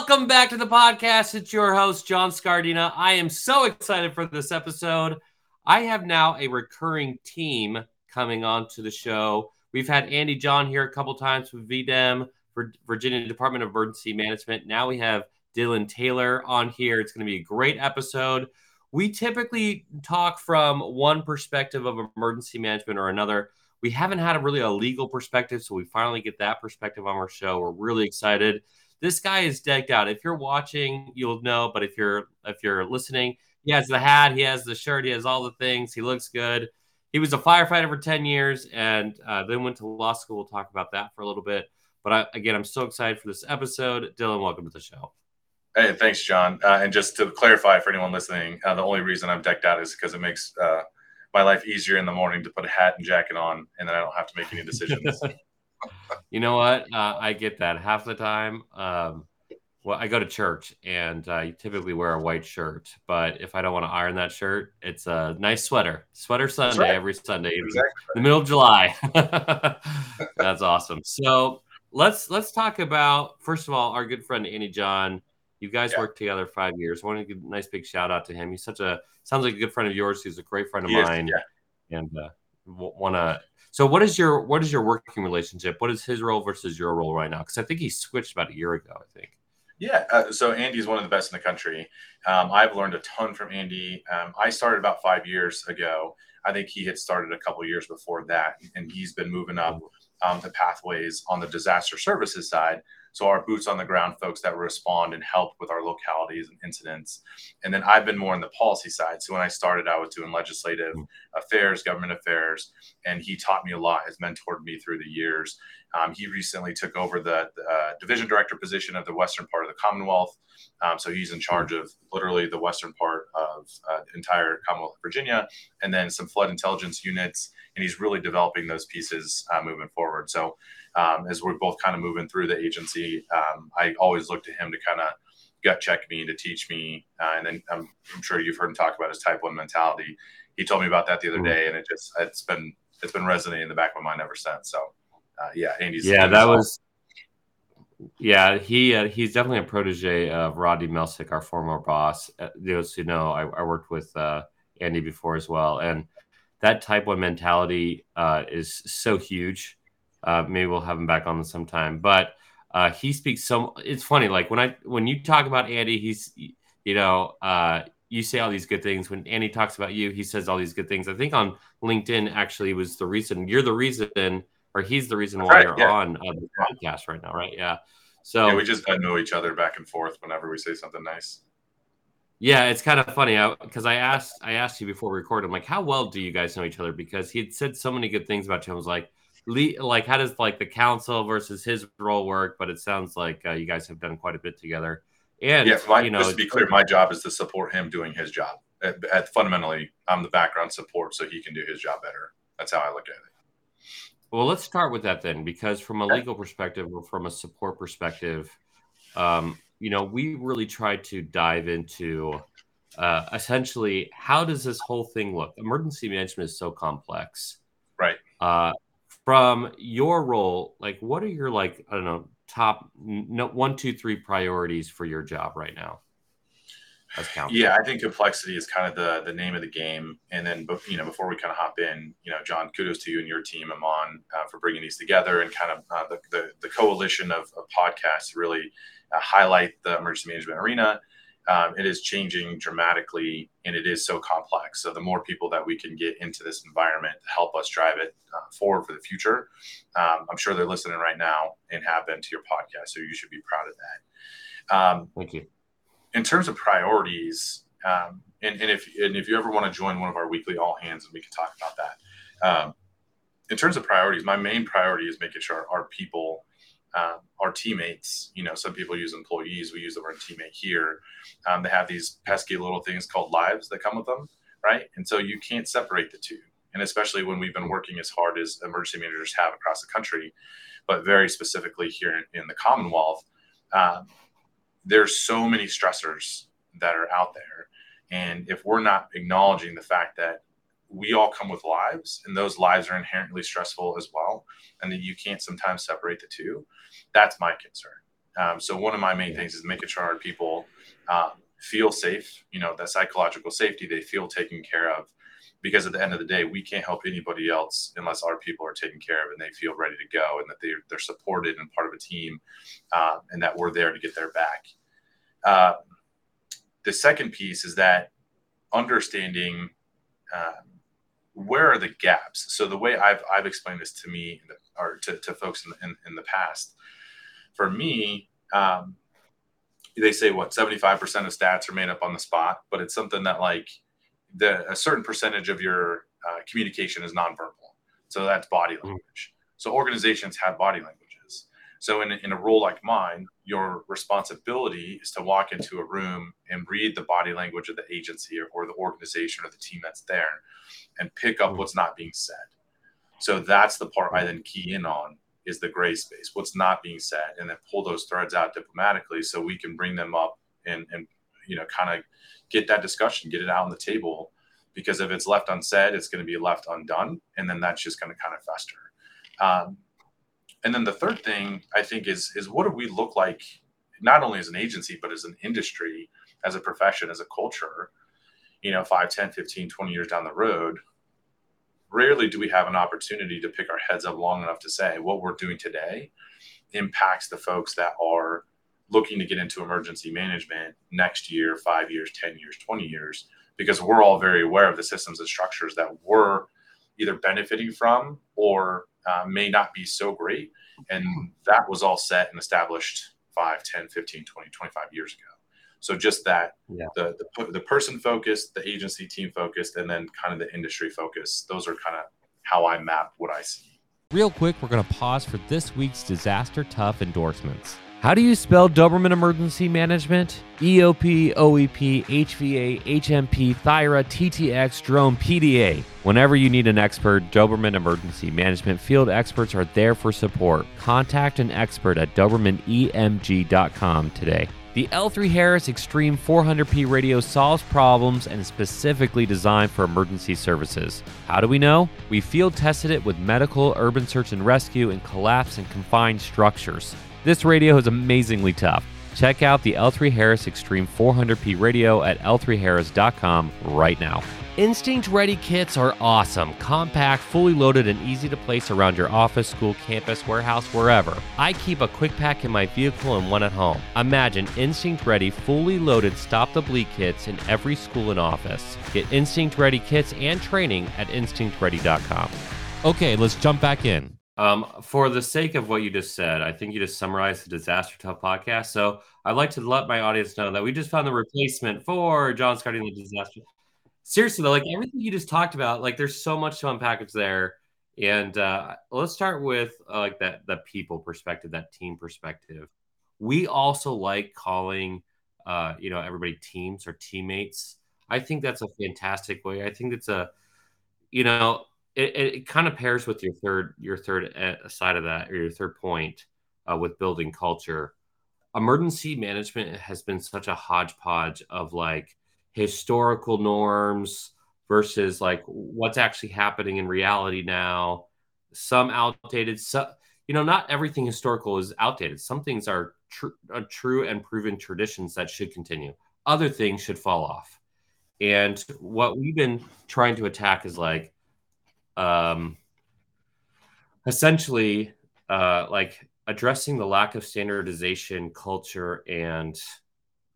Welcome back to the podcast. It's your host, John Scardina. I am so excited for this episode. I have now a recurring team coming on to the show. We've had Andy John here a couple times with VDEM Virginia Department of Emergency Management. Now we have Dylan Taylor on here. It's going to be a great episode. We typically talk from one perspective of emergency management or another. We haven't had a really a legal perspective, so we finally get that perspective on our show. We're really excited this guy is decked out. If you're watching, you'll know. But if you're if you're listening, he has the hat, he has the shirt, he has all the things. He looks good. He was a firefighter for ten years, and uh, then went to law school. We'll talk about that for a little bit. But I, again, I'm so excited for this episode. Dylan, welcome to the show. Hey, thanks, John. Uh, and just to clarify for anyone listening, uh, the only reason I'm decked out is because it makes uh, my life easier in the morning to put a hat and jacket on, and then I don't have to make any decisions. you know what? Uh, I get that half the time. Um, well, I go to church and uh, you typically wear a white shirt, but if I don't want to iron that shirt, it's a nice sweater. Sweater Sunday right. every Sunday, exactly. the middle of July. That's awesome. So let's let's talk about first of all our good friend Andy John. You guys yeah. worked together five years. I want to give a nice big shout out to him. He's such a sounds like a good friend of yours. He's a great friend of he mine, is, yeah. and uh, want to so what is your what is your working relationship? What is his role versus your role right now? Because I think he switched about a year ago. I think. Yeah, uh, so Andy's one of the best in the country. Um, I've learned a ton from Andy. Um, I started about five years ago. I think he had started a couple years before that, and he's been moving up um, the pathways on the disaster services side. So our boots on the ground folks that respond and help with our localities and incidents. And then I've been more on the policy side. So when I started, I was doing legislative mm. affairs, government affairs, and he taught me a lot, has mentored me through the years. Um, he recently took over the, uh, division director position of the western part of the Commonwealth. Um, so he's in charge of literally the western part of uh, the entire Commonwealth of Virginia, and then some flood intelligence units. And he's really developing those pieces uh, moving forward. So um, as we're both kind of moving through the agency, um, I always look to him to kind of gut check me to teach me. Uh, and then I'm, I'm, sure you've heard him talk about his type one mentality. He told me about that the other mm-hmm. day, and it just it's been it's been resonating in the back of my mind ever since. So uh, yeah, Andy's yeah, that was. Yeah, he uh, he's definitely a protege of Rodney Melsick, our former boss. Uh, those who know, I, I worked with uh, Andy before as well, and that type one mentality uh, is so huge uh, maybe we'll have him back on sometime. But uh, he speaks so. It's funny, like when I when you talk about Andy, he's you know uh, you say all these good things. When Andy talks about you, he says all these good things. I think on LinkedIn actually was the reason you're the reason, or he's the reason why right, you're yeah. on uh, the podcast right now, right? Yeah. So yeah, we just know each other back and forth whenever we say something nice. Yeah, it's kind of funny because I, I, asked I asked you before we recorded, I'm like, how well do you guys know each other? Because he had said so many good things about you. I was like, like how does like the council versus his role work? But it sounds like uh, you guys have done quite a bit together. And yeah, my, you know, just to be clear, my job is to support him doing his job. At, at fundamentally, I'm the background support so he can do his job better. That's how I look at it. Well, let's start with that then, because from a legal perspective or from a support perspective, um, you know, we really try to dive into uh, essentially how does this whole thing look? Emergency management is so complex, right? Uh, from your role, like what are your like I don't know top no, one two three priorities for your job right now? Yeah, I think complexity is kind of the the name of the game. And then, you know, before we kind of hop in, you know, John, kudos to you and your team, Amon, uh, for bringing these together and kind of uh, the, the, the coalition of, of podcasts really uh, highlight the emergency management arena um, it is changing dramatically and it is so complex. So the more people that we can get into this environment to help us drive it uh, forward for the future, um, I'm sure they're listening right now and have been to your podcast. So you should be proud of that. Um, Thank you. In terms of priorities, um, and, and, if and if you ever want to join one of our weekly all hands, and we can talk about that. Um, in terms of priorities, my main priority is making sure our people um, our teammates, you know, some people use employees. We use the word teammate here. Um, they have these pesky little things called lives that come with them, right? And so you can't separate the two. And especially when we've been working as hard as emergency managers have across the country, but very specifically here in, in the Commonwealth, um, there's so many stressors that are out there. And if we're not acknowledging the fact that we all come with lives and those lives are inherently stressful as well and that you can't sometimes separate the two that's my concern Um, so one of my main things is making sure our people um, feel safe. You know, that psychological safety, they feel taken care of. Because at the end of the day, we can't help anybody else unless our people are taken care of and they feel ready to go and that they're, they're supported and part of a team uh, and that we're there to get their back. Uh, the second piece is that understanding uh, where are the gaps. So the way I've I've explained this to me or to, to folks in, in, in the past, for me, um, they say what 75% of stats are made up on the spot, but it's something that like the a certain percentage of your uh, communication is nonverbal. So that's body mm. language. So organizations have body language. So in, in a role like mine, your responsibility is to walk into a room and read the body language of the agency or, or the organization or the team that's there and pick up mm. what's not being said. So that's the part I then key in on is the gray space, what's not being said, and then pull those threads out diplomatically so we can bring them up and, and you know, kind of get that discussion, get it out on the table. Because if it's left unsaid, it's going to be left undone. And then that's just going to kind of fester. Um, and then the third thing I think is is what do we look like not only as an agency but as an industry, as a profession, as a culture, you know, 5, 10, 15, 20 years down the road. Rarely do we have an opportunity to pick our heads up long enough to say what we're doing today impacts the folks that are looking to get into emergency management next year, 5 years, 10 years, 20 years because we're all very aware of the systems and structures that we're either benefiting from or uh, may not be so great. And that was all set and established 5, 10, 15, 20, 25 years ago. So just that, yeah. the, the, the person focused, the agency team focused, and then kind of the industry focus. Those are kind of how I map what I see. Real quick, we're going to pause for this week's disaster tough endorsements. How do you spell Doberman Emergency Management? EOP, OEP, HVA, HMP, THIRA, TTX, Drone, PDA. Whenever you need an expert, Doberman Emergency Management field experts are there for support. Contact an expert at DobermanEMG.com today. The L3 Harris Extreme 400p radio solves problems and is specifically designed for emergency services. How do we know? We field tested it with medical, urban search and rescue, and collapse and confined structures. This radio is amazingly tough. Check out the L3 Harris Extreme 400p radio at l3harris.com right now. Instinct Ready kits are awesome, compact, fully loaded, and easy to place around your office, school, campus, warehouse, wherever. I keep a quick pack in my vehicle and one at home. Imagine Instinct Ready fully loaded stop the bleed kits in every school and office. Get Instinct Ready kits and training at instinctready.com. Okay, let's jump back in. Um, for the sake of what you just said, I think you just summarized the Disaster Tough podcast. So I'd like to let my audience know that we just found the replacement for John Scardina the Disaster. Seriously, though, like everything you just talked about, like there's so much to unpackage there. And uh, let's start with uh, like that that people perspective, that team perspective. We also like calling, uh, you know, everybody teams or teammates. I think that's a fantastic way. I think it's a, you know, it, it kind of pairs with your third your third uh, side of that or your third point uh, with building culture. Emergency management has been such a hodgepodge of like historical norms versus like what's actually happening in reality now. Some outdated so you know not everything historical is outdated. Some things are tr- uh, true and proven traditions that should continue. Other things should fall off. And what we've been trying to attack is like um, essentially uh, like addressing the lack of standardization, culture, and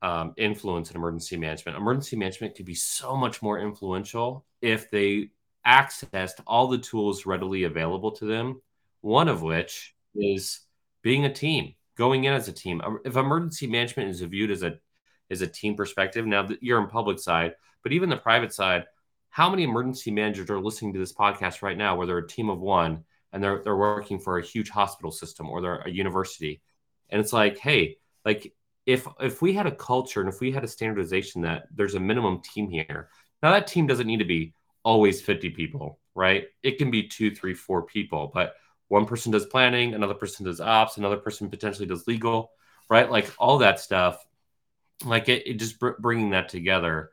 um, influence in emergency management. Emergency management could be so much more influential if they accessed all the tools readily available to them. One of which is being a team, going in as a team. If emergency management is viewed as a as a team perspective, now you're in public side, but even the private side, how many emergency managers are listening to this podcast right now where they're a team of one and they're they're working for a huge hospital system or they're a university? And it's like hey like if if we had a culture and if we had a standardization that there's a minimum team here now that team doesn't need to be always 50 people right? It can be two three four people but one person does planning another person does ops another person potentially does legal right? Like all that stuff like it, it just br- bringing that together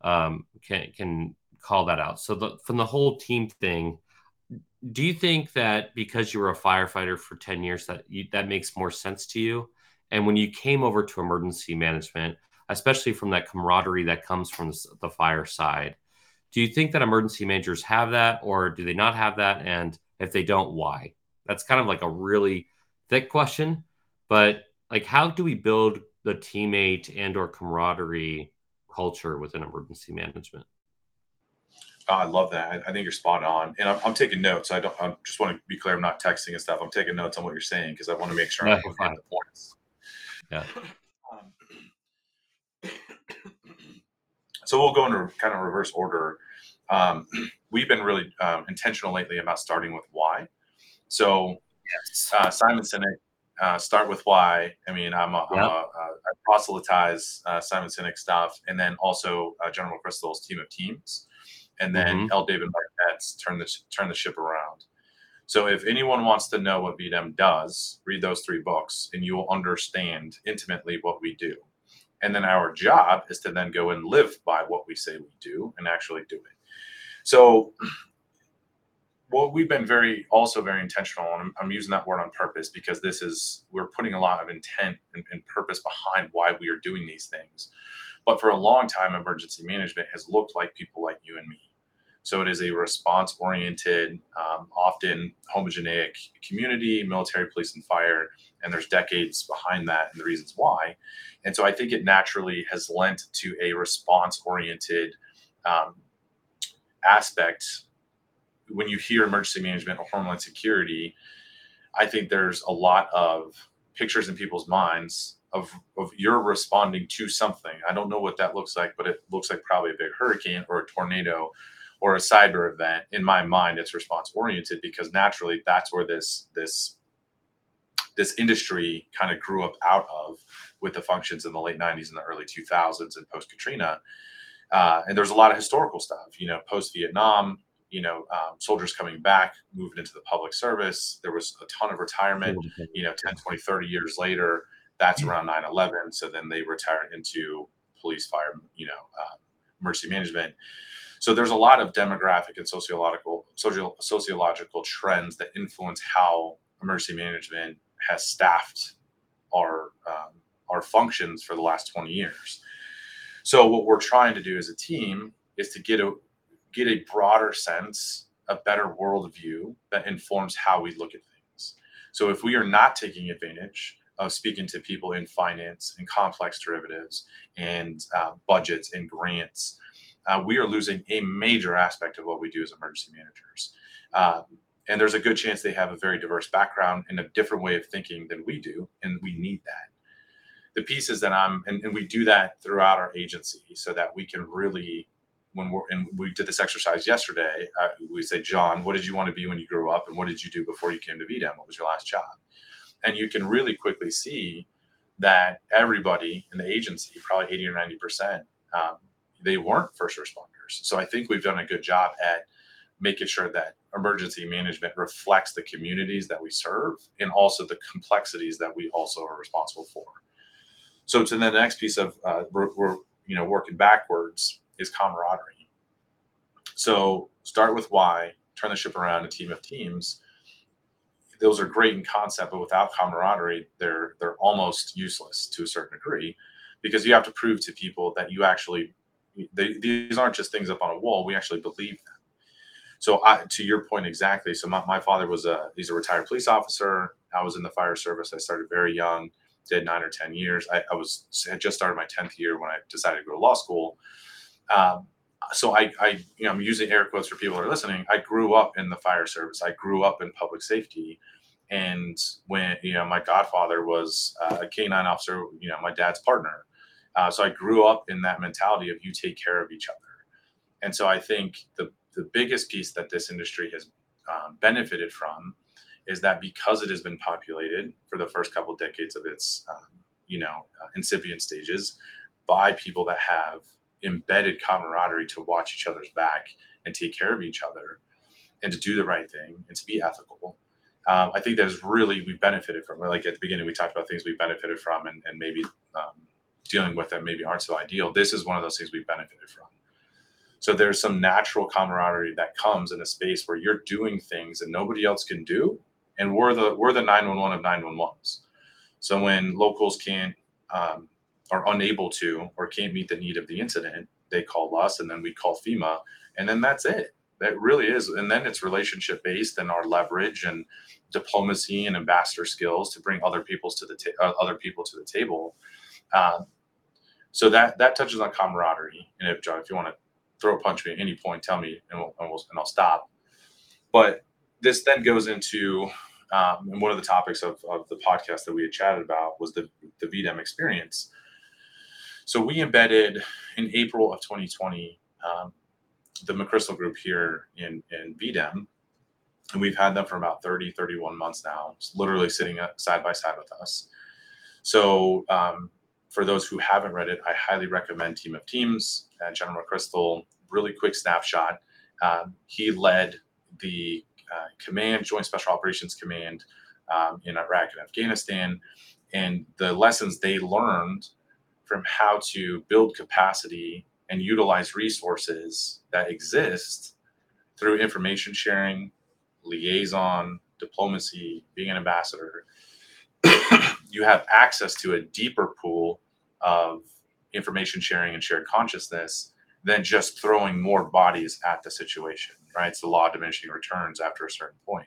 um, can can call that out. So the, from the whole team thing, do you think that because you were a firefighter for 10 years that you, that makes more sense to you? And when you came over to emergency management, especially from that camaraderie that comes from the fire side, do you think that emergency managers have that or do they not have that? And if they don't, why? That's kind of like a really thick question, but like how do we build the teammate and or camaraderie culture within emergency management? Oh, I love that. I, I, think you're spot on, and I'm, I'm, taking notes. I don't. I just want to be clear. I'm not texting and stuff. I'm taking notes on what you're saying because I want to make sure no, I'm looking the points. Yeah. Um, so we'll go into kind of reverse order. Um, we've been really um, intentional lately about starting with why. So yes. uh, Simon Sinek, uh, start with why. I mean, I'm a, yep. I'm a, I proselytize uh, Simon Sinek stuff, and then also uh, General McChrystal's team of teams and then mm-hmm. L. David Marquet's turn the turn the ship around. So if anyone wants to know what VDEM does, read those three books, and you will understand intimately what we do. And then our job is to then go and live by what we say we do and actually do it. So what we've been very also very intentional and I'm, I'm, using that word on purpose because this is we're putting a lot of intent and, and, purpose behind why we are doing these things but for a long time emergency management has looked like people like you and me so it is a response oriented, um, often homogeneic community, military, police, and fire. And there's decades behind that and the reasons why. And so I think it naturally has lent to a response oriented um, aspect. When you hear emergency management or homeland security, I think there's a lot of pictures in people's minds of, of you're responding to something. I don't know what that looks like, but it looks like probably a big hurricane or a tornado or a cyber event, in my mind, it's response oriented because naturally that's where this this this industry kind of grew up out of with the functions in the late 90s and the early 2000s and post Katrina. Uh, and there's a lot of historical stuff, you know, post Vietnam, you know, um, soldiers coming back, moving into the public service. There was a ton of retirement, you know, 10, 20, 30 years later. That's around 9 11. So then they retired into police, fire, you know, uh, emergency management. So there's a lot of demographic and sociological social, sociological trends that influence how emergency management has staffed our um, our functions for the last 20 years. So what we're trying to do as a team is to get a get a broader sense, a better worldview that informs how we look at things. So if we are not taking advantage of speaking to people in finance and complex derivatives and uh, budgets and grants uh, we are losing a major aspect of what we do as emergency managers. Um, and there's a good chance they have a very diverse background and a different way of thinking than we do, and we need that. The pieces that I'm, and, and we do that throughout our agency so that we can really, when we're, and we did this exercise yesterday, uh, we say, John, what did you want to be when you grew up? And what did you do before you came to VDEM? What was your last job? And you can really quickly see that everybody in the agency, probably 80 or 90%, um, they weren't first responders. So I think we've done a good job at making sure that emergency management reflects the communities that we serve and also the complexities that we also are responsible for. So to the next piece of uh, we're, we're you know working backwards is camaraderie. So start with why, turn the ship around, a team of teams. Those are great in concept, but without camaraderie, they're they're almost useless to a certain degree, because you have to prove to people that you actually they, these aren't just things up on a wall. We actually believe them. So I, to your point exactly. So my, my father was a he's a retired police officer. I was in the fire service. I started very young, did nine or ten years. I, I was just started my tenth year when I decided to go to law school. Um, so I, I, you know, I'm using air quotes for people that are listening. I grew up in the fire service. I grew up in public safety, and when you know my godfather was a K9 officer, you know, my dad's partner. Uh, so I grew up in that mentality of you take care of each other. And so I think the, the biggest piece that this industry has um, benefited from is that because it has been populated for the first couple decades of its, um, you know, uh, incipient stages by people that have embedded camaraderie to watch each other's back and take care of each other and to do the right thing and to be ethical. Um, I think that's really we benefited from. Like at the beginning, we talked about things we benefited from, and, and maybe um, dealing with that maybe aren't so ideal. This is one of those things we benefited from. So there's some natural camaraderie that comes in a space where you're doing things that nobody else can do, and we're the we're the 911 of 911s. So when locals can't um, are unable to or can't meet the need of the incident, they call us, and then we call FEMA, and then that's it. That really is, and then it's relationship based and our leverage and diplomacy and ambassador skills to bring other people's to the ta- uh, other people to the table. Uh, so that that touches on camaraderie. And if John, if you want to throw a punch me at any point, tell me, and, we'll, and, we'll, and I'll stop. But this then goes into um, and one of the topics of, of the podcast that we had chatted about was the the VDEM experience. So we embedded in April of 2020 um, the McChrystal Group here in in VDEM, and we've had them for about 30, 31 months now, literally sitting side by side with us. So um, for those who haven't read it, I highly recommend Team of Teams. Uh, General McChrystal, really quick snapshot. Um, he led the uh, command, Joint Special Operations Command um, in Iraq and Afghanistan, and the lessons they learned from how to build capacity and utilize resources that exist through information sharing, liaison, diplomacy, being an ambassador, you have access to a deeper pool of information sharing and shared consciousness than just throwing more bodies at the situation, right? It's the law of diminishing returns after a certain point.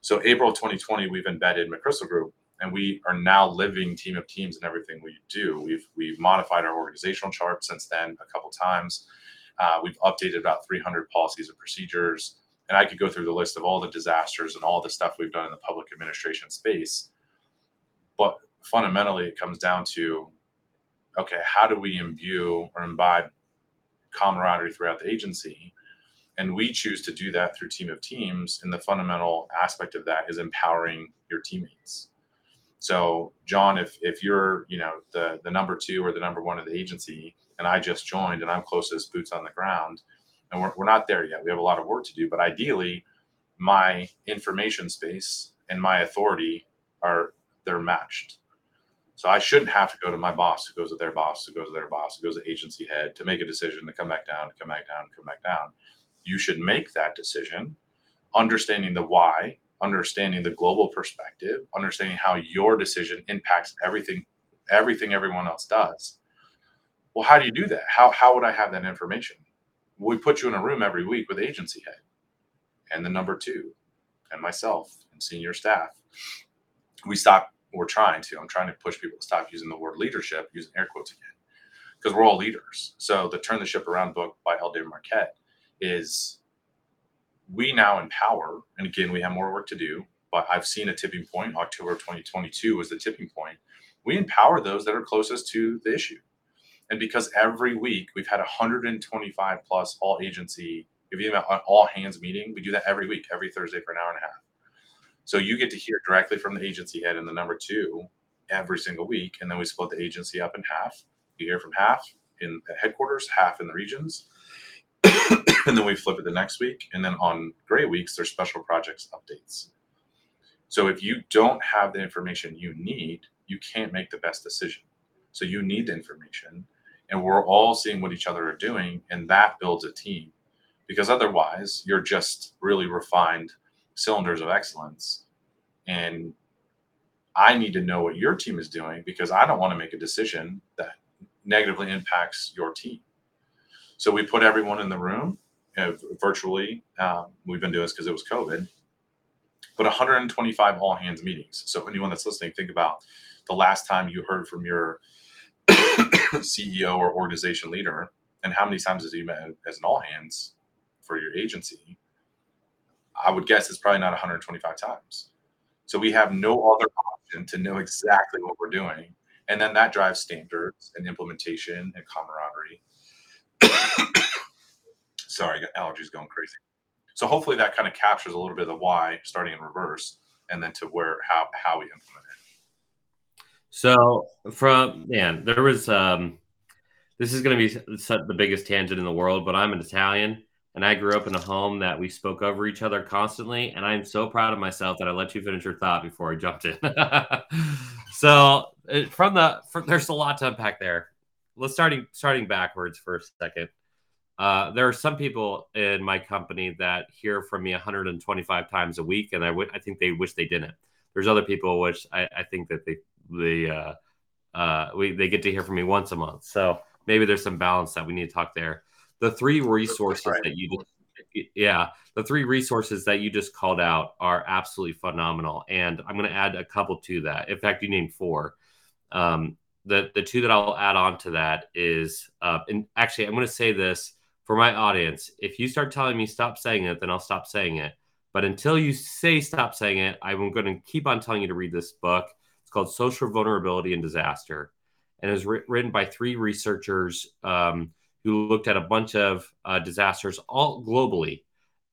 So April 2020, we've embedded McChrystal Group, and we are now living team of teams in everything we do. We've we've modified our organizational chart since then a couple times. Uh, we've updated about 300 policies and procedures, and I could go through the list of all the disasters and all the stuff we've done in the public administration space. But fundamentally, it comes down to okay, how do we imbue or imbibe camaraderie throughout the agency? And we choose to do that through team of teams. And the fundamental aspect of that is empowering your teammates. So, John, if if you're you know the the number two or the number one of the agency, and I just joined and I'm closest boots on the ground, and we're, we're not there yet. We have a lot of work to do, but ideally, my information space and my authority are they're matched. So I shouldn't have to go to my boss who goes to their boss, who goes to their boss, who goes to agency head to make a decision to come back down, to come back down, come back down. You should make that decision, understanding the why, understanding the global perspective, understanding how your decision impacts everything, everything everyone else does. Well, how do you do that? How how would I have that information? We put you in a room every week with agency head and the number two and myself and senior staff. We stop we're trying to. I'm trying to push people to stop using the word leadership, using air quotes again, because we're all leaders. So the Turn the Ship Around book by L. David Marquet is we now empower, and again, we have more work to do, but I've seen a tipping point. October 2022 was the tipping point. We empower those that are closest to the issue. And because every week we've had 125 plus all agency, if you have all hands meeting, we do that every week, every Thursday for an hour and a half so you get to hear directly from the agency head and the number two every single week. And then we split the agency up in half. You hear from half in headquarters, half in the regions. and then we flip it the next week. And then on gray weeks, there's special projects updates. So if you don't have the information you need, you can't make the best decision. So you need the information. And we're all seeing what each other are doing, and that builds a team. Because otherwise, you're just really refined cylinders of excellence. And I need to know what your team is doing because I don't want to make a decision that negatively impacts your team. So we put everyone in the room uh, virtually. Um, we've been doing this because it was COVID, but 125 all hands meetings. So anyone that's listening, think about the last time you heard from your CEO or organization leader, and how many times has he met as an all hands for your agency? I would guess it's probably not 125 times. So we have no other option to know exactly what we're doing. And then that drives standards and implementation and camaraderie. Sorry, allergies going crazy. So hopefully that kind of captures a little bit of the why, starting in reverse, and then to where how how we implement it. So from man, there was um this is going to be the biggest tangent in the world, but I'm an Italian and I grew up in a home that we spoke over each other constantly. And I'm so proud of myself that I let you finish your thought before I jumped in. so from the from, there's a lot to unpack there. Let's starting starting backwards for a second. Uh, there are some people in my company that hear from me 125 times a week, and I would I think they wish they didn't. there's other people which I, I think that they they uh, uh, we they get to hear from me once a month. So maybe there's some balance that we need to talk there. The three resources right. that you yeah, the three resources that you just called out are absolutely phenomenal, and I'm going to add a couple to that. In fact, you named four. Um, the the two that I'll add on to that is, uh, and actually, I'm going to say this for my audience. If you start telling me stop saying it, then I'll stop saying it. But until you say stop saying it, I'm going to keep on telling you to read this book. It's called Social Vulnerability and Disaster, and it was written by three researchers. Um, who looked at a bunch of uh, disasters all globally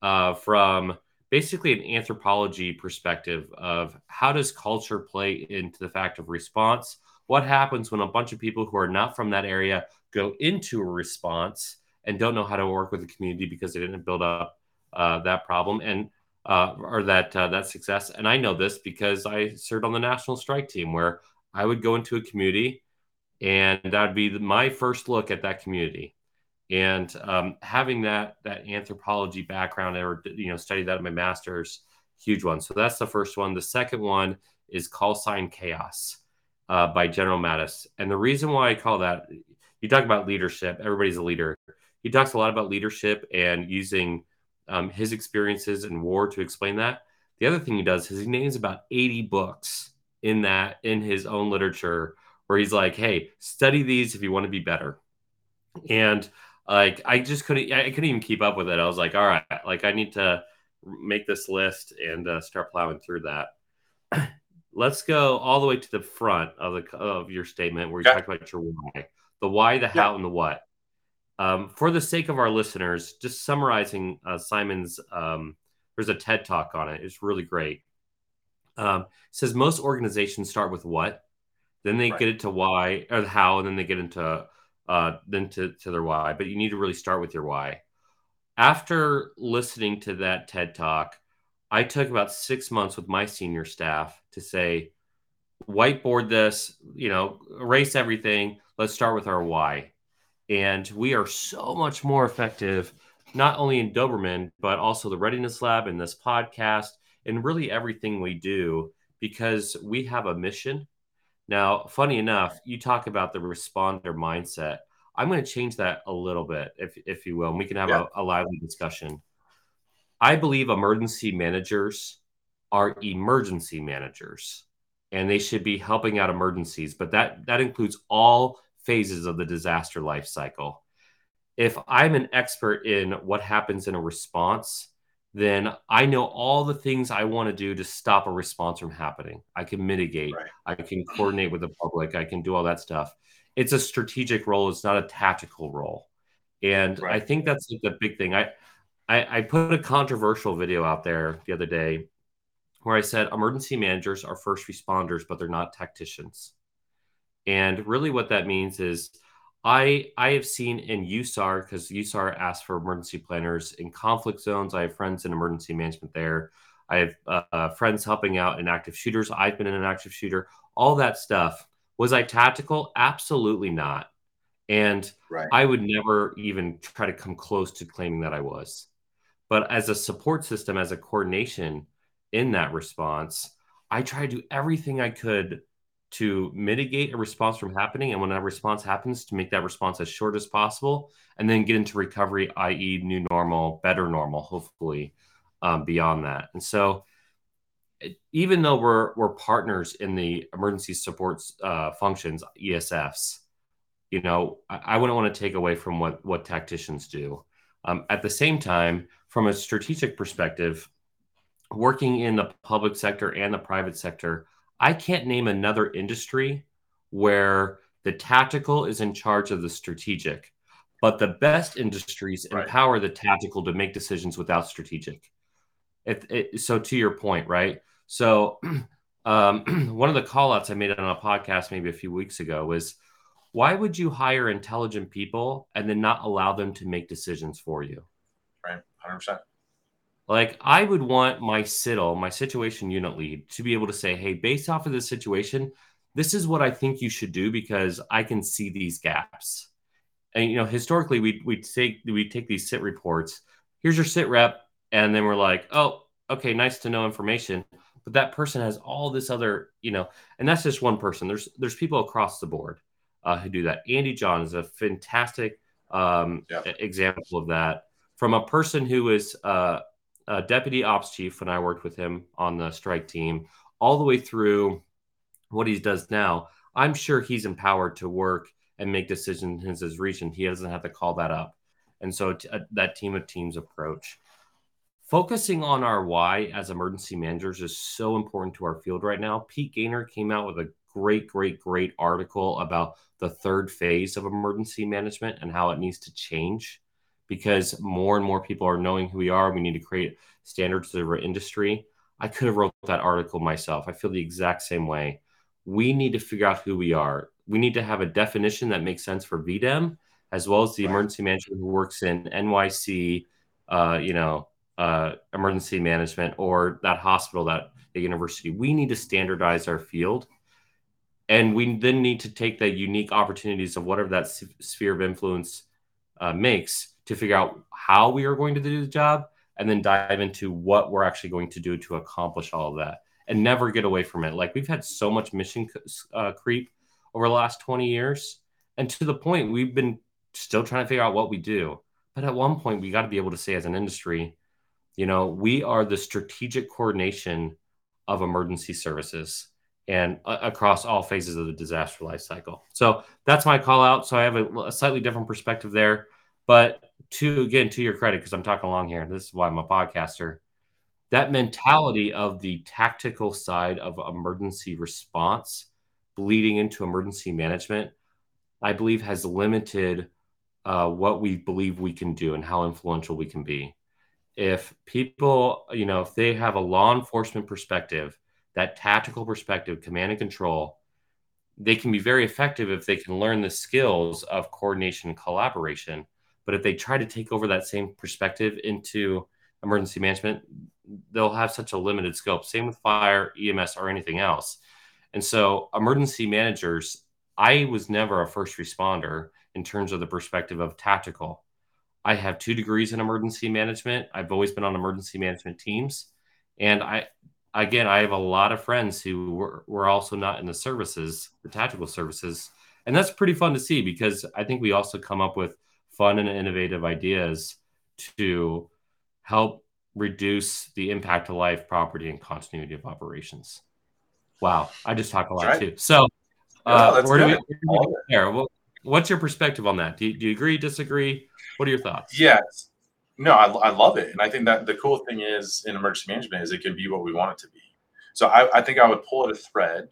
uh, from basically an anthropology perspective of how does culture play into the fact of response? What happens when a bunch of people who are not from that area go into a response and don't know how to work with the community because they didn't build up uh, that problem and uh, or that uh, that success? And i know this because i served on the national strike team where i would go into a community and that would be my first look at that community and um, having that that anthropology background or you know study that in my master's huge one. So that's the first one. The second one is call sign chaos uh, by general mattis. And the reason why i call that you talk about leadership everybody's a leader. He talks a lot about leadership and using um, his experiences in war to explain that. The other thing he does is he names about 80 books in that in his own literature where he's like hey study these if you want to be better. And like I just couldn't I couldn't even keep up with it. I was like, all right, like I need to make this list and uh, start plowing through that. Let's go all the way to the front of the of your statement where you talk about your why, the why, the how, yeah. and the what. Um, for the sake of our listeners, just summarizing uh, Simon's, um, there's a TED talk on it. It's really great. Um, it says most organizations start with what, then they right. get into why or how, and then they get into uh, than to, to their why, but you need to really start with your why. After listening to that TED talk, I took about six months with my senior staff to say, whiteboard this, you know, erase everything. Let's start with our why. And we are so much more effective, not only in Doberman, but also the Readiness Lab and this podcast and really everything we do because we have a mission now, funny enough, you talk about the responder mindset. I'm going to change that a little bit, if, if you will, and we can have yeah. a, a lively discussion. I believe emergency managers are emergency managers and they should be helping out emergencies, but that, that includes all phases of the disaster life cycle. If I'm an expert in what happens in a response, then I know all the things I want to do to stop a response from happening. I can mitigate, right. I can coordinate with the public, I can do all that stuff. It's a strategic role, it's not a tactical role. And right. I think that's the big thing. I, I, I put a controversial video out there the other day where I said emergency managers are first responders, but they're not tacticians. And really, what that means is I I have seen in USAR because USAR asks for emergency planners in conflict zones. I have friends in emergency management there. I have uh, uh, friends helping out in active shooters. I've been in an active shooter. All that stuff. Was I tactical? Absolutely not. And right. I would never even try to come close to claiming that I was. But as a support system, as a coordination in that response, I try to do everything I could to mitigate a response from happening and when that response happens to make that response as short as possible and then get into recovery i.e new normal better normal hopefully um, beyond that. And so even though we're we're partners in the emergency support uh, functions esfs you know I, I, wouldn't want to take away from what what tacticians do. Um, at the same time from a strategic perspective working in the public sector and the private sector I can't name another industry where the tactical is in charge of the strategic, but the best industries right. empower the tactical to make decisions without strategic. It, it, so to your point, right? So um, one of the callouts I made on a podcast maybe a few weeks ago was, why would you hire intelligent people and then not allow them to make decisions for you? Right, hundred percent. Like I would want my SITL, my situation unit lead, to be able to say, "Hey, based off of this situation, this is what I think you should do because I can see these gaps." And you know, historically, we we take we take these sit reports. Here's your sit rep, and then we're like, "Oh, okay, nice to know information." but that person has all this other, you know, and that's just one person. There's there's people across the board uh, who do that. Andy John is a fantastic um, yeah. example of that from a person who is uh, a deputy ops chief when I worked with him on the strike team, all the way through what he does now. I'm sure he's empowered to work and make decisions in his region. He doesn't have to call that up. And so t- uh, that team of teams approach. Focusing on our why as emergency managers is so important to our field right now. Pete Gaynor came out with a great, great, great article about the third phase of emergency management and how it needs to change because more and more people are knowing who we are. We need to create standards of our industry. I could have wrote that article myself. I feel the exact same way. We need to figure out who we are. We need to have a definition that makes sense for VDEM as well as the emergency manager who works in NYC, uh, you know, uh, emergency management or that hospital, that the university. We need to standardize our field. And we then need to take the unique opportunities of whatever that sphere of influence uh, makes to figure out how we are going to do the job and then dive into what we're actually going to do to accomplish all of that and never get away from it. Like we've had so much mission uh, creep over the last 20 years. And to the point, we've been still trying to figure out what we do. But at one point, we got to be able to say, as an industry, you know, we are the strategic coordination of emergency services and uh, across all phases of the disaster life cycle. So that's my call out. So I have a, a slightly different perspective there. But to again, to your credit, because I'm talking along here, this is why I'm a podcaster. That mentality of the tactical side of emergency response bleeding into emergency management, I believe has limited uh, what we believe we can do and how influential we can be. If people, you know, if they have a law enforcement perspective, that tactical perspective, command and control, they can be very effective if they can learn the skills of coordination and collaboration. But if they try to take over that same perspective into emergency management, they'll have such a limited scope. Same with fire, EMS, or anything else. And so, emergency managers, I was never a first responder in terms of the perspective of tactical. I have two degrees in emergency management. I've always been on emergency management teams. And I, again, I have a lot of friends who were, were also not in the services, the tactical services. And that's pretty fun to see because I think we also come up with fun and innovative ideas to help reduce the impact to life, property, and continuity of operations. Wow, I just talk a lot right. too. So, uh, where, do we, where do we there? Well, what's your perspective on that? Do you, do you agree, disagree? What are your thoughts? Yes. No, I, I love it. And I think that the cool thing is in emergency management is it can be what we want it to be. So I, I think I would pull at a thread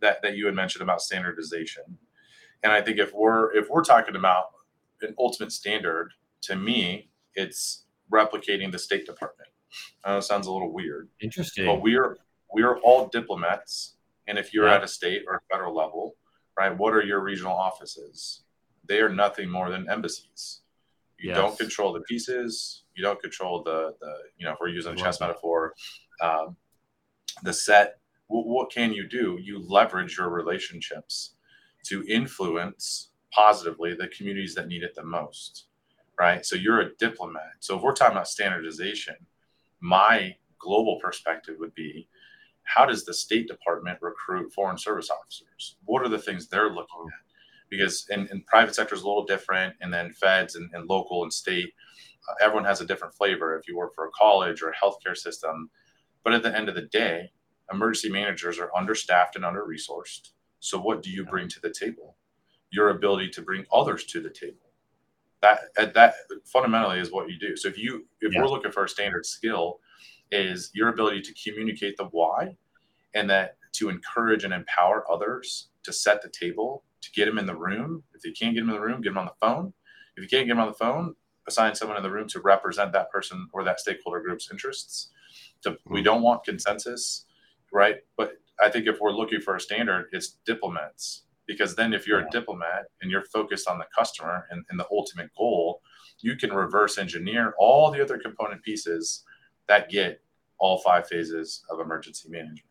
that, that you had mentioned about standardization. And I think if we're if we're talking about an ultimate standard, to me, it's replicating the State Department. I know it sounds a little weird. Interesting. But we're we're all diplomats. And if you're yeah. at a state or a federal level, right? What are your regional offices? They are nothing more than embassies. You yes. don't control the pieces. You don't control the, the you know, if we're using a chess metaphor, um, the set. W- what can you do? You leverage your relationships to influence positively the communities that need it the most, right? So you're a diplomat. So if we're talking about standardization, my global perspective would be how does the State Department recruit foreign service officers? What are the things they're looking at? Because in, in private sector is a little different, and then feds and, and local and state, uh, everyone has a different flavor. If you work for a college or a healthcare system, but at the end of the day, emergency managers are understaffed and under resourced. So what do you bring to the table? Your ability to bring others to the table. That that fundamentally is what you do. So if you if yeah. we're looking for a standard skill, is your ability to communicate the why and that to encourage and empower others to set the table, to get them in the room. If you can't get them in the room, get them on the phone. If you can't get them on the phone, assign someone in the room to represent that person or that stakeholder group's interests. To, we hmm. don't want consensus, right? But I think if we're looking for a standard, it's diplomats. Because then, if you're a diplomat and you're focused on the customer and, and the ultimate goal, you can reverse engineer all the other component pieces that get all five phases of emergency management.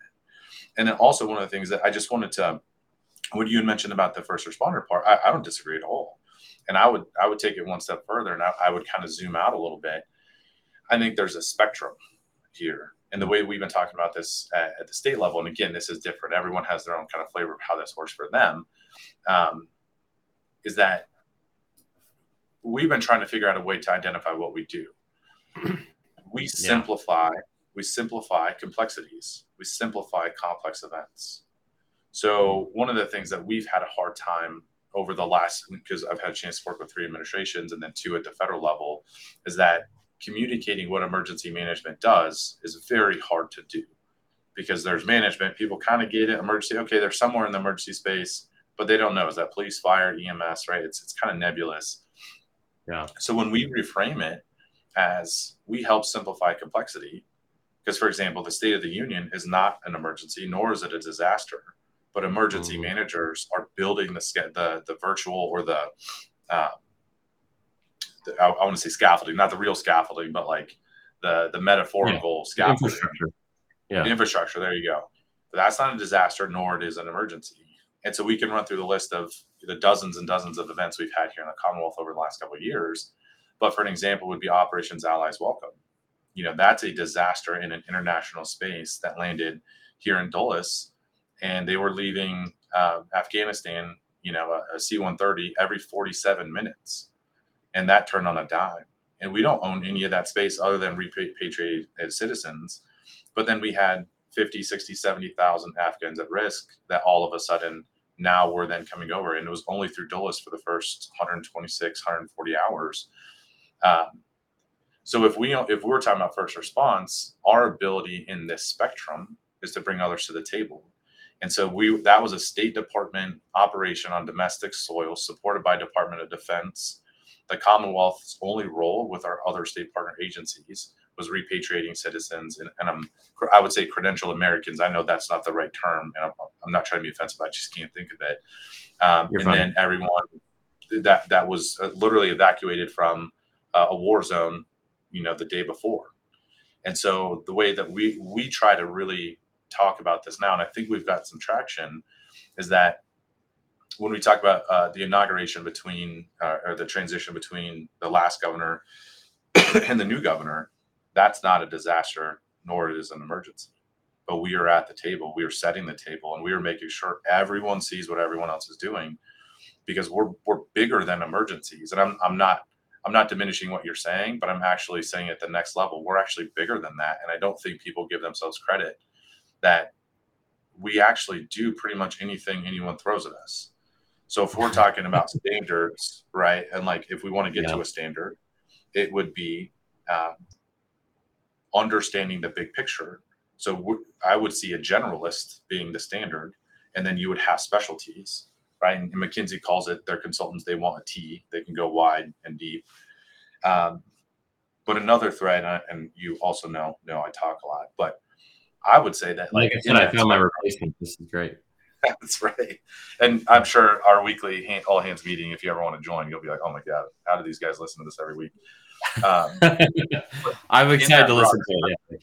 And then also one of the things that I just wanted to, what you mentioned about the first responder part, I, I don't disagree at all. And I would I would take it one step further and I, I would kind of zoom out a little bit. I think there's a spectrum here. And the way we've been talking about this at, at, the state level, and again, this is different. Everyone has their own kind of flavor of how this works for them. Um, is that we've been trying to figure out a way to identify what we do. we simplify, we simplify complexities, we simplify complex events. So one of the things that we've had a hard time over the last because I've had a chance to work with three administrations and then two at the federal level is that communicating what emergency management does is very hard to do. Because there's management people kind of get it emergency okay they're somewhere in the emergency space but they don't know is that police fire ems right? It's, it's kind of nebulous. Yeah. So when we reframe it as we help simplify complexity because for example the state of the union is not an emergency nor is it a disaster but emergency mm-hmm. managers are building the the the virtual or the, uh, the I, I want to say scaffolding, not the real scaffolding, but like the the metaphorical yeah. scaffolding. Infrastructure. Yeah, infrastructure. There you go. But that's not a disaster, nor it is an emergency. And so we can run through the list of the dozens and dozens of events we've had here in the Commonwealth over the last couple of years. But for an example, would be Operations Allies Welcome. You know, that's a disaster in an international space that landed here in Dulles and they were leaving uh, Afghanistan, you know, a a C-130 every 47 minutes, and that turned on a dime. And we don't own any of that space other than repatriated citizens. But then we had 50, 60, 70,000 Afghans at risk that all of a sudden now were then coming over. And it was only through Dulles for the first 126, 140 hours. Um, so if we if we're talking about first response, our ability in this spectrum is to bring others to the table. And so we that was a State Department operation on domestic soil supported by Department of Defense. The Commonwealth's only role with our other state partner agencies was repatriating citizens and, and I'm, I would say credential Americans. I know that's not the right term, and I'm, I'm not trying to be offensive. I just can't think of it. Um, and fine. then everyone that that was uh, literally evacuated from uh, a war zone, you know, the day before. And so the way that we we try to really talk about this now, and I think we've got some traction, is that when we talk about uh, the inauguration between uh, or the transition between the last governor and the new governor, that's not a disaster, nor it is an emergency. But we are at the table, we are setting the table, and we are making sure everyone sees what everyone else is doing, because we're we're bigger than emergencies. And I'm I'm not I'm not diminishing what you're saying, but I'm actually saying at the next level, we're actually bigger than that. And I don't think people give themselves credit that we actually do pretty much anything anyone throws at us. So if we're talking about standards, right, and like if we want to get yeah. to a standard, it would be um, understanding the big picture. So w- I would see a generalist being the standard, and then you would have specialties, right? And McKinsey calls it their consultants. They want a T. They can go wide and deep. Um, but another thread, uh, and you also know, know I talk a lot, but I would say that. Like, like I said, I found my replacement. This is great. That's right. And I'm sure our weekly hand, all hands meeting, if you ever want to join, you'll be like, oh my God, how do these guys listen to this every week? Um, I'm excited to listen to it.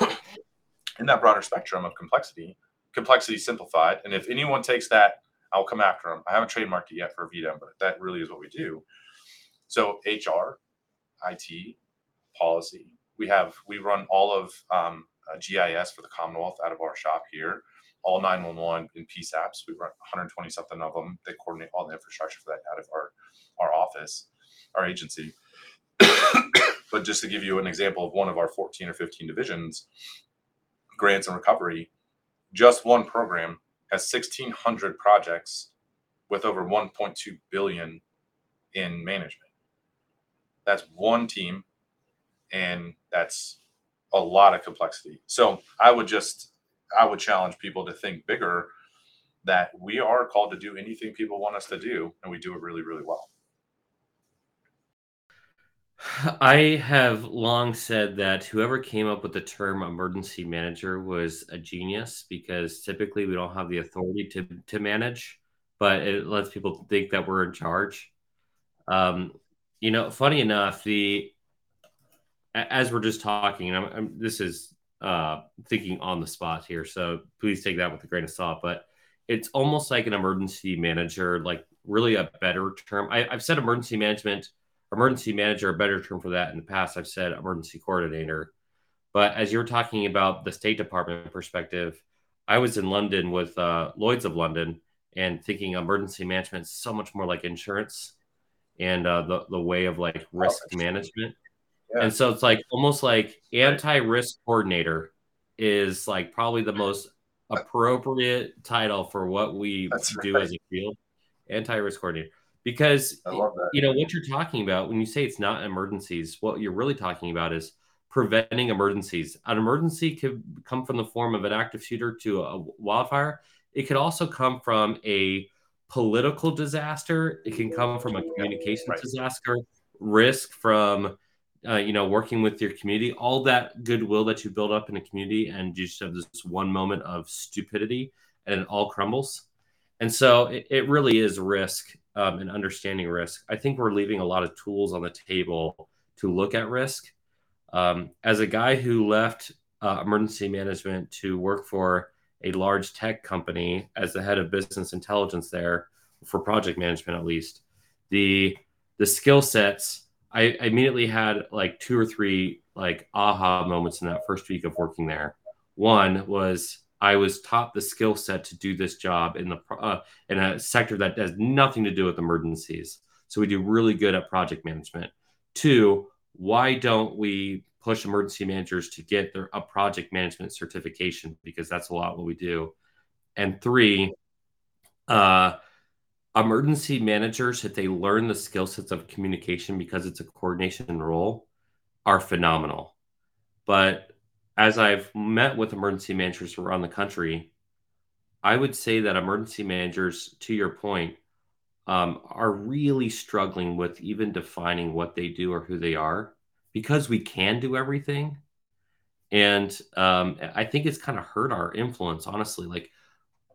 Yeah. in that broader spectrum of complexity, complexity simplified. And if anyone takes that, I'll come after them. I haven't trademarked it yet for VDM, but that really is what we do. So HR, IT, policy. We have we run all of um, uh, GIS for the Commonwealth out of our shop here. All 911 and PSAPs, we run 120 something of them. They coordinate all the infrastructure for that out of our our office, our agency. but just to give you an example of one of our 14 or 15 divisions, grants and recovery, just one program has 1,600 projects with over 1.2 billion in management. That's one team, and that's a lot of complexity. So I would just I would challenge people to think bigger that we are called to do anything people want us to do and we do it really really well. I have long said that whoever came up with the term emergency manager was a genius because typically we don't have the authority to, to manage, but it lets people think that we're in charge. Um, you know, funny enough, the as we're just talking, I'm, I'm, this is uh, thinking on the spot here, so please take that with a grain of salt. But it's almost like an emergency manager, like really a better term. I, have said emergency management, emergency manager, a better term for that in the past. I've said emergency coordinator, But as you're talking about the State Department perspective, I was in London with uh, Lloyd's of London and thinking emergency management is so much more like insurance and uh, the the way of like risk oh, management. Yeah. And so it's like almost like anti-risk coordinator is like probably the most appropriate title for what we That's do right. as a field. Anti-risk coordinator. Because you know what you're talking about when you say it's not emergencies, what you're really talking about is preventing emergencies. An emergency could come from the form of an active shooter to a wildfire. It could also come from a political disaster. It can come from a communications right. disaster, risk from uh, you know working with your community, all that goodwill that you build up in a community, and you just have this one moment of stupidity, and it all crumbles. And so it, it really is risk um, and understanding risk. I think we're leaving a lot of tools on the table to look at risk. Um, as a guy who left uh, emergency management to work for a large tech company as the head of business intelligence there for project management at least the the skill sets I, I immediately had like two or three like aha moments in that first week of working there one was I was taught the skill set to do this job in the uh, in a sector that has nothing to do with emergencies. So we do really good at project management. Two, why don't we push emergency managers to get their a project management certification because that's a lot what we do. And three, uh, emergency managers, if they learn the skill sets of communication because it's a coordination role, are phenomenal. But as I've met with emergency managers around the country, I would say that emergency managers, to your point, um, are really struggling with even defining what they do or who they are because we can do everything and um, i think it's kind of hurt our influence honestly like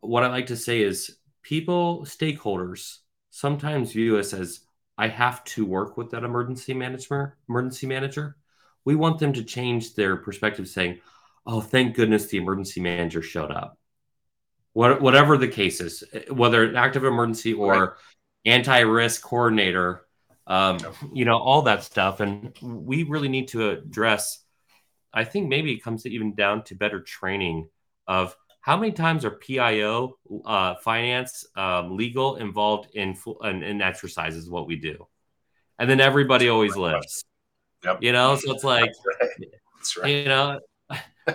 what i like to say is people stakeholders sometimes view us as i have to work with that emergency manager emergency manager we want them to change their perspective saying oh thank goodness the emergency manager showed up what, whatever the case is whether an active emergency or right. anti-risk coordinator um, you know, all that stuff. And we really need to address, I think maybe it comes even down to better training of how many times are PIO, uh, finance, um, legal involved in, in, in exercises, what we do. And then everybody always lives. Yep. You know, so it's like, That's right. That's right. you know,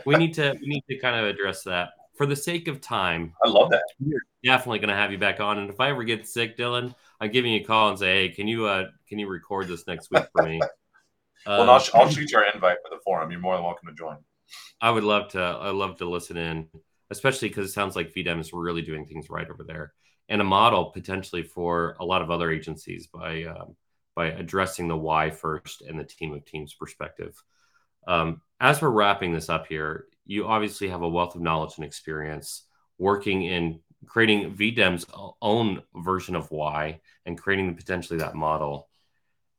we need to we need to kind of address that for the sake of time. I love that. We're definitely going to have you back on, and if I ever get sick, Dylan, I'm giving you a call and say, hey, can you uh can you record this next week for me? well, I'll, I'll shoot your invite for the forum. You're more than welcome to join. I would love to. I love to listen in, especially because it sounds like VDEM is really doing things right over there, and a model potentially for a lot of other agencies by um, by addressing the why first and the team of teams perspective. Um, as we're wrapping this up here, you obviously have a wealth of knowledge and experience working in creating VDEM's own version of why and creating potentially that model.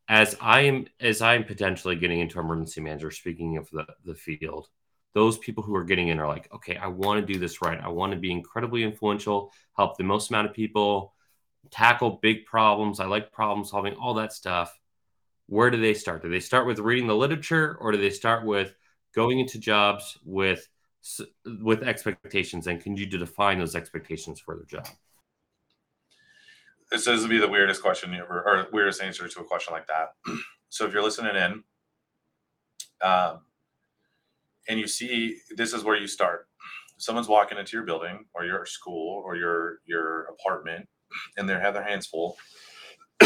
As I'm as I'm potentially getting into emergency manager, speaking of the, the field, those people who are getting in are like, okay, I want to do this right. I want to be incredibly influential, help the most amount of people, tackle big problems. I like problem solving, all that stuff. Where do they start? Do they start with reading the literature or do they start with going into jobs with with expectations and can you define those expectations for their job this is to be the weirdest question ever or weirdest answer to a question like that so if you're listening in um, and you see this is where you start someone's walking into your building or your school or your your apartment and they have their hands full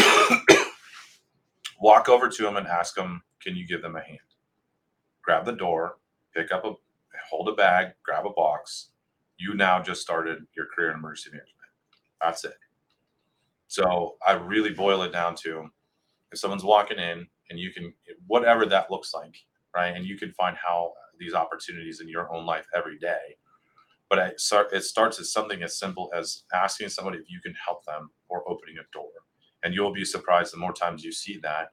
walk over to them and ask them can you give them a hand grab the door pick up a hold a bag, grab a box. You now just started your career in emergency management. That's it. So I really boil it down to if someone's walking in and you can, whatever that looks like, right? And you can find how these opportunities in your own life every day. But it, start, it starts as something as simple as asking somebody if you can help them or opening a door. And you'll be surprised the more times you see that.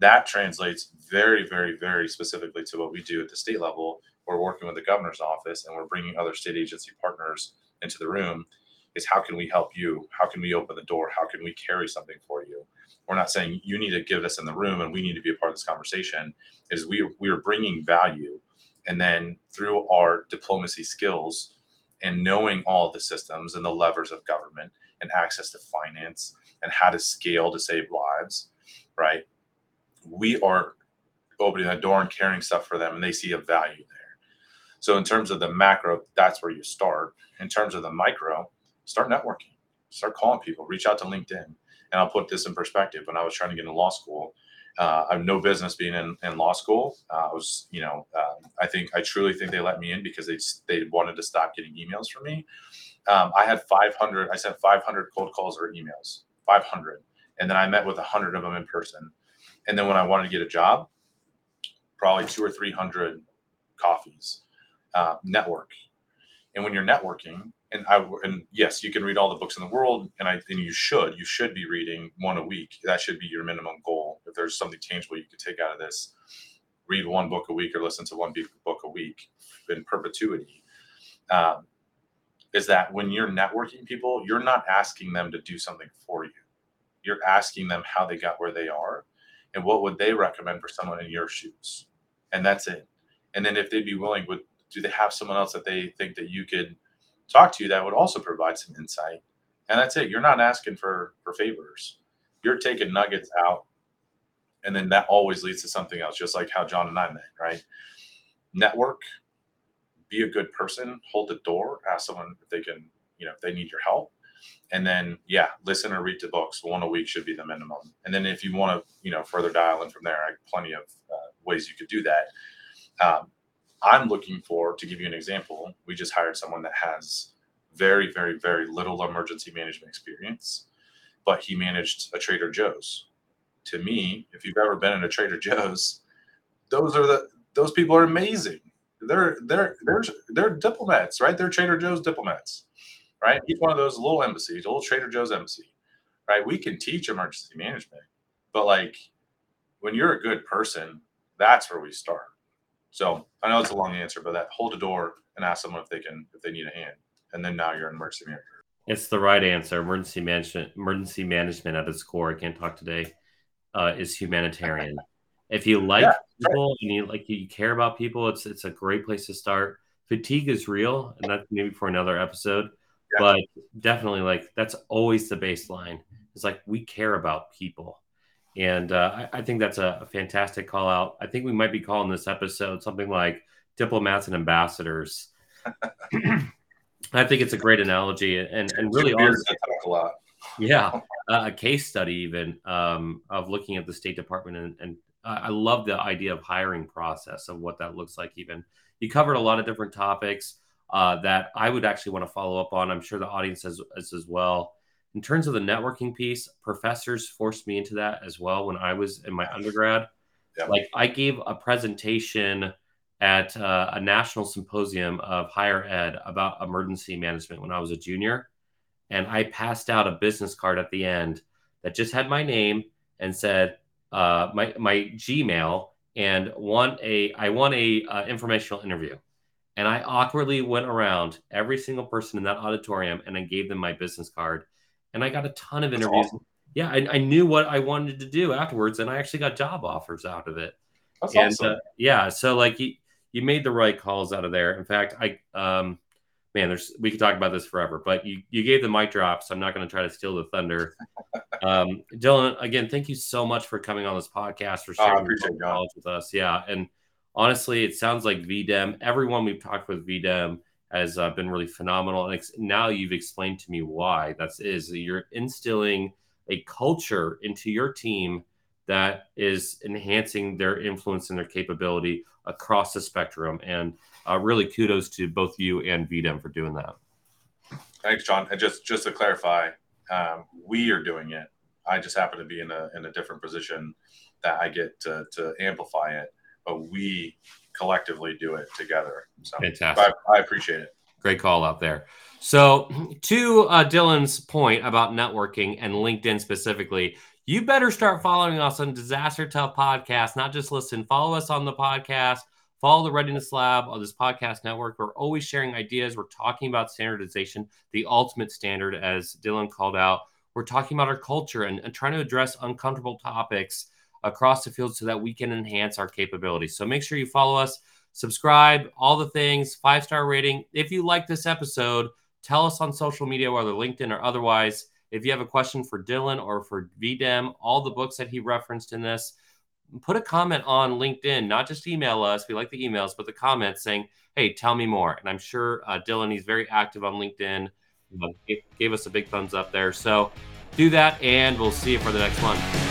That translates very, very, very specifically to what we do at the state level we're working with the governor's office and we're bringing other state agency partners into the room is how can we help you? How can we open the door? How can we carry something for you? We're not saying you need to give us in the room and we need to be a part of this conversation. Is we we are bringing value And then through our diplomacy skills and knowing all the systems and the levers of government and access to finance and how to scale to save lives, right? We are opening the door and carrying stuff for them and they see a value there. So in terms of the macro, that's where you start. In terms of the micro, start networking, start calling people, reach out to LinkedIn. And I'll put this in perspective. When I was trying to get into law school, uh, I have no business being in, in law school. Uh, I was, you know, uh, I think I truly think they let me in because they they wanted to stop getting emails from me. Um, I had 500. I sent 500 cold calls or emails, 500, and then I met with 100 of them in person. And then when I wanted to get a job, probably two or 300 coffees, uh, network. And when you're networking, and I and yes, you can read all the books in the world, and I and you should you should be reading one a week. That should be your minimum goal. If there's something tangible you could take out of this, read one book a week or listen to one book a week in perpetuity. Um, is that when you're networking people, you're not asking them to do something for you. You're asking them how they got where they are, and what would they recommend for someone in your shoes, and that's it. And then if they'd be willing, would do they have someone else that they think that you could talk to that would also provide some insight. And that's it. You're not asking for for favors. You're taking nuggets out, and then that always leads to something else. Just like how John and I met, right? Network, be a good person, hold the door, ask someone if they can, you know, if they need your help, and then yeah, listen or read the books. One a week should be the minimum. And then if you want to, you know, further dial in from there, I plenty of uh, ways you could do that. Um, I'm looking for, to give you an example, we just hired someone that has very, very, very little emergency management experience, but he managed a Trader Joe's. To me, if you've ever been in a Trader Joe's, those are the those people are amazing. They're they're they're they're diplomats, right? They're Trader Joe's diplomats, right? He's one of those little embassies, little Trader Joe's embassy, right? We can teach emergency management, but like when you're a good person, that's where we start so I know it's a long answer, but that hold the door and ask someone if they can if they need a hand, and then now you're an emergency manager. It's the right answer. Emergency management, emergency management at its core. I can't talk today. Uh, is humanitarian. if you like yeah, people and you like you care about people, it's it's a great place to start. Fatigue is real, and that's maybe for another episode. Yeah. But definitely, like that's always the baseline. It's like we care about people and uh, I, I, think that's a, a, fantastic call out. I think we might be calling this episode something like diplomats and ambassadors. I think it's a great analogy and, and really honestly, a lot. Yeah, uh, a case study even um, of looking at the State Department and, and I love the idea of hiring process of what that looks like. Even you covered a lot of different topics uh, that I would actually want to follow up on. I'm sure the audience has, has as well in terms of the networking piece, professors forced me into that as well when I was in my undergrad. Yep. Like I gave a presentation at uh, a national symposium of higher ed about emergency management when I was a junior, and I passed out a business card at the end that just had my name and said uh, my my Gmail and won a I won a uh, informational interview. And I awkwardly went around every single person in that auditorium and I gave them my business card and I got a ton of That's interviews. Awesome. Yeah, I, I, knew what I wanted to do afterwards, and I actually got job offers out of it. That's and, awesome. Uh, yeah, so like you, you made the right calls out of there. In fact, I um, man, there's we could talk about this forever, but you you gave the mic drop, so I'm not going to try to steal the thunder. um, Dylan, again, thank you so much for coming on this podcast for sharing oh, your knowledge with us. Yeah, and honestly, it sounds like VDEM. Everyone we've talked with VDEM has uh, been really phenomenal. And ex- now you've explained to me why that is. is You're instilling a culture into your team that is enhancing their influence and their capability across the spectrum. And uh, really kudos to both you and VDEM for doing that. Thanks, John. And just just to clarify, um, we are doing it. I just happen to be in a in a different position that I get to, to amplify it. But we collectively do it together. So Fantastic. I, I appreciate it. Great call out there. So, to uh, Dylan's point about networking and LinkedIn specifically, you better start following us on Disaster Tough Podcast. Not just listen, follow us on the podcast, follow the Readiness Lab on this podcast network. We're always sharing ideas. We're talking about standardization, the ultimate standard, as Dylan called out. We're talking about our culture and, and trying to address uncomfortable topics across the field so that we can enhance our capabilities. So make sure you follow us. subscribe, all the things, five star rating. If you like this episode, tell us on social media, whether LinkedIn or otherwise. If you have a question for Dylan or for VDem, all the books that he referenced in this, put a comment on LinkedIn, not just email us. We like the emails, but the comments saying, hey, tell me more. And I'm sure uh, Dylan, he's very active on LinkedIn, uh, gave, gave us a big thumbs up there. So do that, and we'll see you for the next one.